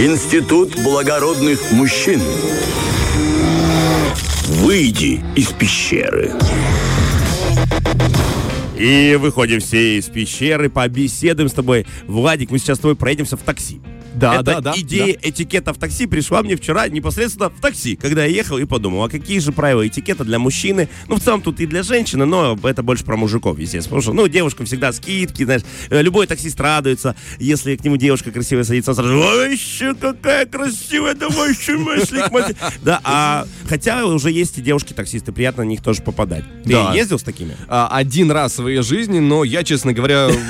Институт благородных мужчин. Выйди из пещеры. И выходим все из пещеры, побеседуем с тобой. Владик, мы сейчас с тобой проедемся в такси. Да, Это да, да. идея этикета в такси пришла мне вчера непосредственно в такси, когда я ехал и подумал, а какие же правила этикета для мужчины? Ну, в целом тут и для женщины, но это больше про мужиков, естественно. Потому что, ну, девушкам всегда скидки, знаешь, э, любой таксист радуется, если к нему девушка красивая садится, он сразу, ой, еще какая красивая, давай еще мыслик, мыслик». Да, а хотя уже есть и девушки-таксисты, приятно на них тоже попадать. Ты Да. ездил с такими? А, один раз в своей жизни, но я, честно говоря,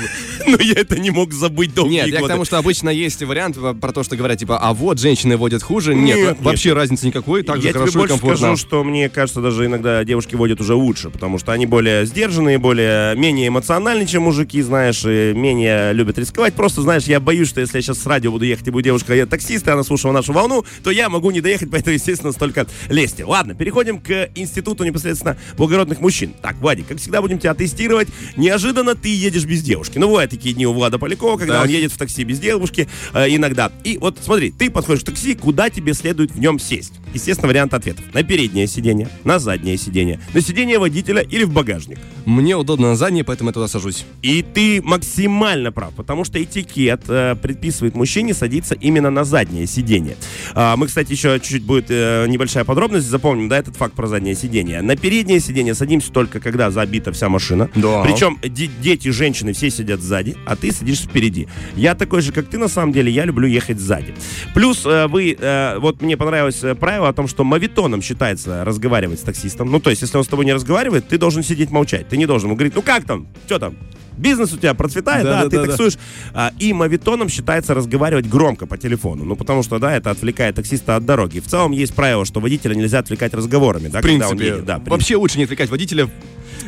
Ну, я это не мог забыть долгие нет, я к годы. тому, что обычно есть вариант про то, что говорят, типа, а вот женщины водят хуже. Нет, Нет, вообще разницы никакой, так же Я тебе хорошо и больше комфортно. скажу, что мне кажется, даже иногда девушки водят уже лучше, потому что они более сдержанные, более менее эмоциональны, чем мужики, знаешь, и менее любят рисковать. Просто, знаешь, я боюсь, что если я сейчас с радио буду ехать, и будет девушка, я таксист, и она слушала нашу волну, то я могу не доехать, поэтому, естественно, столько лести. Ладно, переходим к институту непосредственно благородных мужчин. Так, Владик, как всегда, будем тебя тестировать. Неожиданно ты едешь без девушки. Ну, бывают такие дни у Влада Полякова, когда Так. он едет в такси без девушки э, иногда. И вот смотри, ты подходишь к такси, куда тебе следует в нем сесть? Естественно, вариант ответов. На переднее сиденье, на заднее сиденье, на сиденье водителя или в багажник. Мне удобно на заднее, поэтому я туда сажусь. И ты максимально прав, потому что этикет э, предписывает мужчине садиться именно на заднее сиденье. А, мы, кстати, еще чуть-чуть будет э, небольшая подробность, запомним, да, этот факт про заднее сиденье. На переднее сиденье садимся только, когда забита вся машина. Да. Причем де- дети, женщины все сидят сзади, а ты сидишь впереди. Я такой же, как ты, на самом деле, я люблю ехать сзади. Плюс э, вы, э, вот мне понравилось э, правило о том, что мавитоном считается разговаривать с таксистом. Ну, то есть, если он с тобой не разговаривает, ты должен сидеть молчать. Ты не должен ему говорить, ну как там, что там, Бизнес у тебя процветает, да, Да, да, ты да, да. таксуешь. А, и мавитоном считается разговаривать громко по телефону. Ну, потому что, да, это отвлекает таксиста от дороги. В целом есть правило, что водителя нельзя отвлекать разговорами, да, В когда он принципе, едет. Да, в принципе. вообще лучше не отвлекать водителя.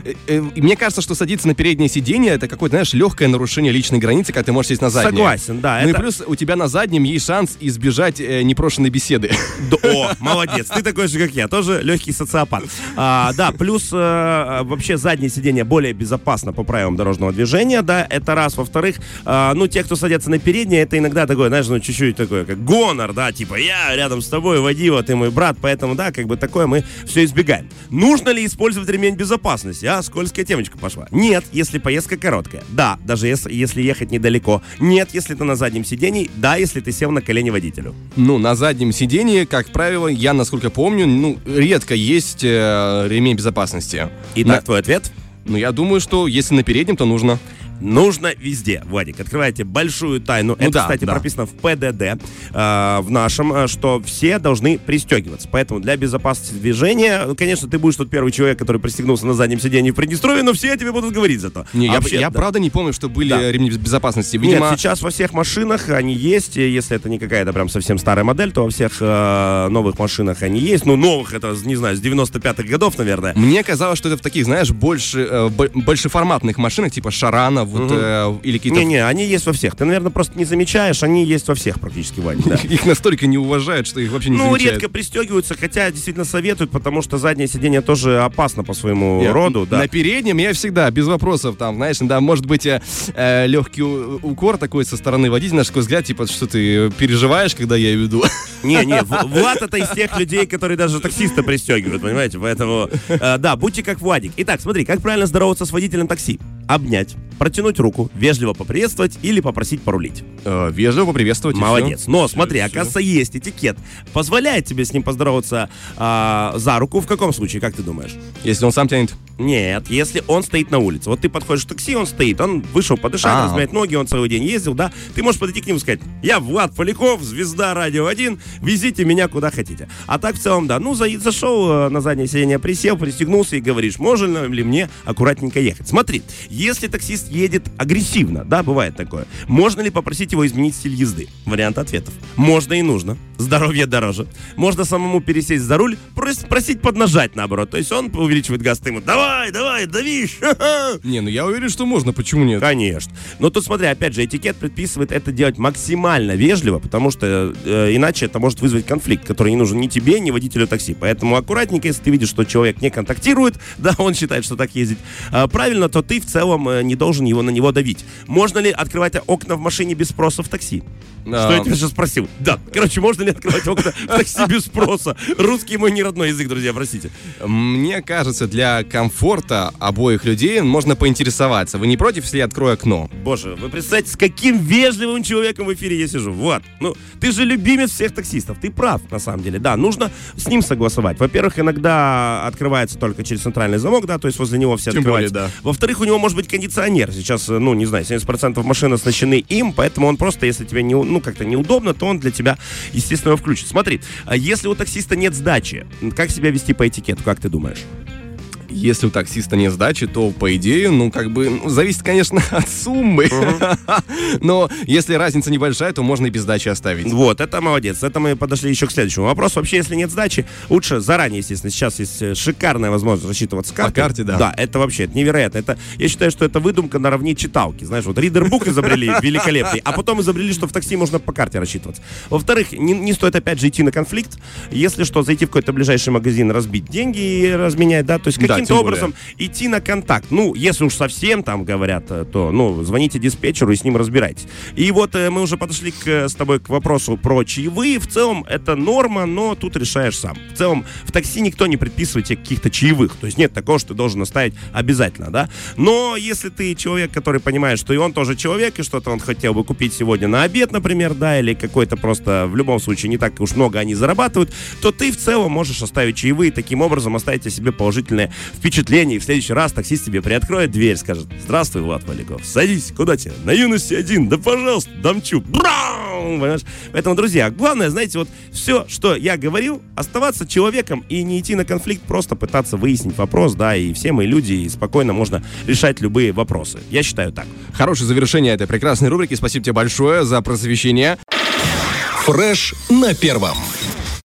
Э, э, Мне кажется, что садиться на переднее сиденье это какое-то, знаешь, легкое нарушение личной границы, когда ты можешь сесть на заднее. Согласен, да. Ну это- и плюс у тебя на заднем есть шанс избежать э, непрошенной беседы. Да, О, молодец, ты такой же, как я, тоже легкий социопат. А, да, плюс э, вообще заднее сиденье более безопасно по правилам дорожного движения, да, это раз. Во-вторых, а, ну, те, кто садятся на переднее, это иногда такое, знаешь, ну, чуть-чуть такое, как гонор, да, типа, я рядом с тобой водила, ты мой брат, поэтому, да, как бы такое мы все избегаем. Нужно ли использовать ремень безопасности? А, скользкая темочка пошла. Нет, если поездка короткая. Да, даже если, если ехать недалеко. Нет, если ты на заднем сидении. Да, если ты сел на колени водителю. Ну, на заднем сидении, как правило, я, насколько помню, ну, редко есть э, ремень безопасности. Итак, На- твой ответ? Ну, я думаю, что если на переднем, то нужно. Нужно везде, Владик. Открывайте большую тайну. Ну Это, да, кстати, да. прописано в ПДД, э, в нашем, э, что все должны пристегиваться. Поэтому для безопасности движения, ну, конечно, ты будешь тот первый человек, который пристегнулся на заднем сиденье в Приднестровье, но все тебе будут говорить зато. Не, я, Вообще, я да. правда не помню, что были Да. ремни безопасности. Нет, Видимо, сейчас во всех машинах они есть. Если это не какая-то прям совсем старая модель, то во всех э, новых машинах они есть. Ну, новых, это, не знаю, с 95-х годов, наверное. Мне казалось, что это в таких, знаешь, больше, э, бо- большеформатных машинах, типа Шарана, вот, э, или какие-то... Не-не, они есть во всех. Ты, наверное, просто не замечаешь, они есть во всех практически, Владик. да. Их настолько не уважают, что их вообще не Ну, замечают. редко пристегиваются, хотя действительно советуют, потому что заднее сиденье тоже опасно по своему Я- роду, да. На переднем я всегда, без вопросов, там, знаешь, да, может быть, э, э, легкий укор такой со стороны водителя, наш такой взгляд, типа, что ты переживаешь, когда я веду. Не-не, Влад это из тех людей, которые даже таксиста пристегивают, понимаете? Поэтому, э, да, будьте как Владик. Итак, смотри, как правильно здороваться с водителем такси? Обнять, протянуть руку, вежливо поприветствовать или попросить порулить. Э, Вежливо поприветствовать. Молодец. всё. Но смотри, Всё. оказывается, есть этикет. Позволяет тебе с ним поздороваться а, за руку. В каком случае, как ты думаешь? Если он сам тянет. Нет, если он стоит на улице. Вот ты подходишь к такси, он стоит, он вышел подышать, А. размять ноги, он целый день ездил, да. Ты можешь подойти к нему и сказать, я Влад Поляков, звезда Радио 1, везите меня куда хотите. А так в целом, да, ну, за- зашел э, на заднее сиденье, присел, пристегнулся и говоришь, можно ли мне аккуратненько ехать. Смотри, если таксист едет агрессивно, да, бывает такое, можно ли попросить его изменить стиль езды? Вариант ответов. Можно и нужно. Здоровье дороже. Можно самому пересесть за руль, прос- просить поднажать наоборот. То есть он увеличивает газ, ты ему, давай, давай, дави, ха-ха». Не, ну я уверен, что можно, почему нет? Конечно. Но тут смотри, опять же, этикет предписывает это делать максимально вежливо, потому что э, иначе это может вызвать конфликт, который не нужен ни тебе, ни водителю такси. Поэтому аккуратненько, если ты видишь, что человек не контактирует, да, он считает, что так ездить а, правильно, то ты в целом э, не должен его на него давить. Можно ли открывать окна в машине без спроса? в такси. А. Что я тебя сейчас спросил? Да. Короче, можно ли открывать окна в такси без спроса? Русский мой не родной язык, друзья, простите. Мне кажется, для комфорта обоих людей можно поинтересоваться. Вы не против, если я открою окно? Боже, вы представляете, с каким вежливым человеком в эфире я сижу. Вот. Ну, ты же любимец всех таксистов. Ты прав, на самом деле. Да, нужно с ним согласовать. Во-первых, иногда открывается только через центральный замок, да, то есть возле него все Тем более, открываются. Во-вторых, у него может быть кондиционер. Сейчас, э, ну, не знаю, 70% машин оснащены им, поэтому он просто, если тебе не, ну, как-то неудобно, то он для тебя, естественно, его включит. Смотри, а если у таксиста нет сдачи, как себя вести по этикету, как ты думаешь? Если у таксиста нет сдачи, то, по идее, ну, как бы, ну, зависит, конечно, от суммы. Но если разница небольшая, то можно и без сдачи оставить. Вот, это молодец. Это мы подошли еще к следующему вопросу. Вообще, если нет сдачи, лучше заранее, естественно. Сейчас есть э, шикарная возможность рассчитываться картой. карте, да. Да, это вообще это невероятно. Это, я считаю, что это выдумка наравне читалки. Знаешь, вот ридербук изобрели великолепный, а потом изобрели, что в такси можно по карте рассчитываться. Во-вторых, не, не стоит опять же идти на конфликт. Если что, зайти в какой-то ближайший магазин, разбить деньги и разменять, да, то есть Да, каким-то образом идти на контакт. Ну, если уж совсем там говорят, э, то, ну, звоните диспетчеру и с ним разбирайтесь. И вот э, мы уже подошли к, э, с тобой к вопросу про чаевые. В целом это норма, но тут решаешь сам. В целом в такси никто не предписывает тебе каких-то чаевых. То есть нет такого, что ты должен оставить обязательно, да. Но если ты человек, который понимает, что и он тоже человек, и что-то он хотел бы купить сегодня на обед, например, да, или какой-то просто в любом случае не так уж много они зарабатывают, то ты в целом можешь оставить чаевые, таким образом оставить о себе положительное впечатление. И в следующий раз таксист тебе приоткроет дверь, скажет, здравствуй, Влад Валиков, садись, куда тебе? На юности один, да пожалуйста, дамчу. Брау! Понимаешь? Поэтому, друзья, главное, знаете, вот все, что я говорил, оставаться человеком и не идти на конфликт, просто пытаться выяснить вопрос, да, и все мы люди, и спокойно можно решать любые вопросы. Я считаю так. Хорошее завершение этой прекрасной рубрики. Спасибо тебе большое за просвещение. Фреш на первом.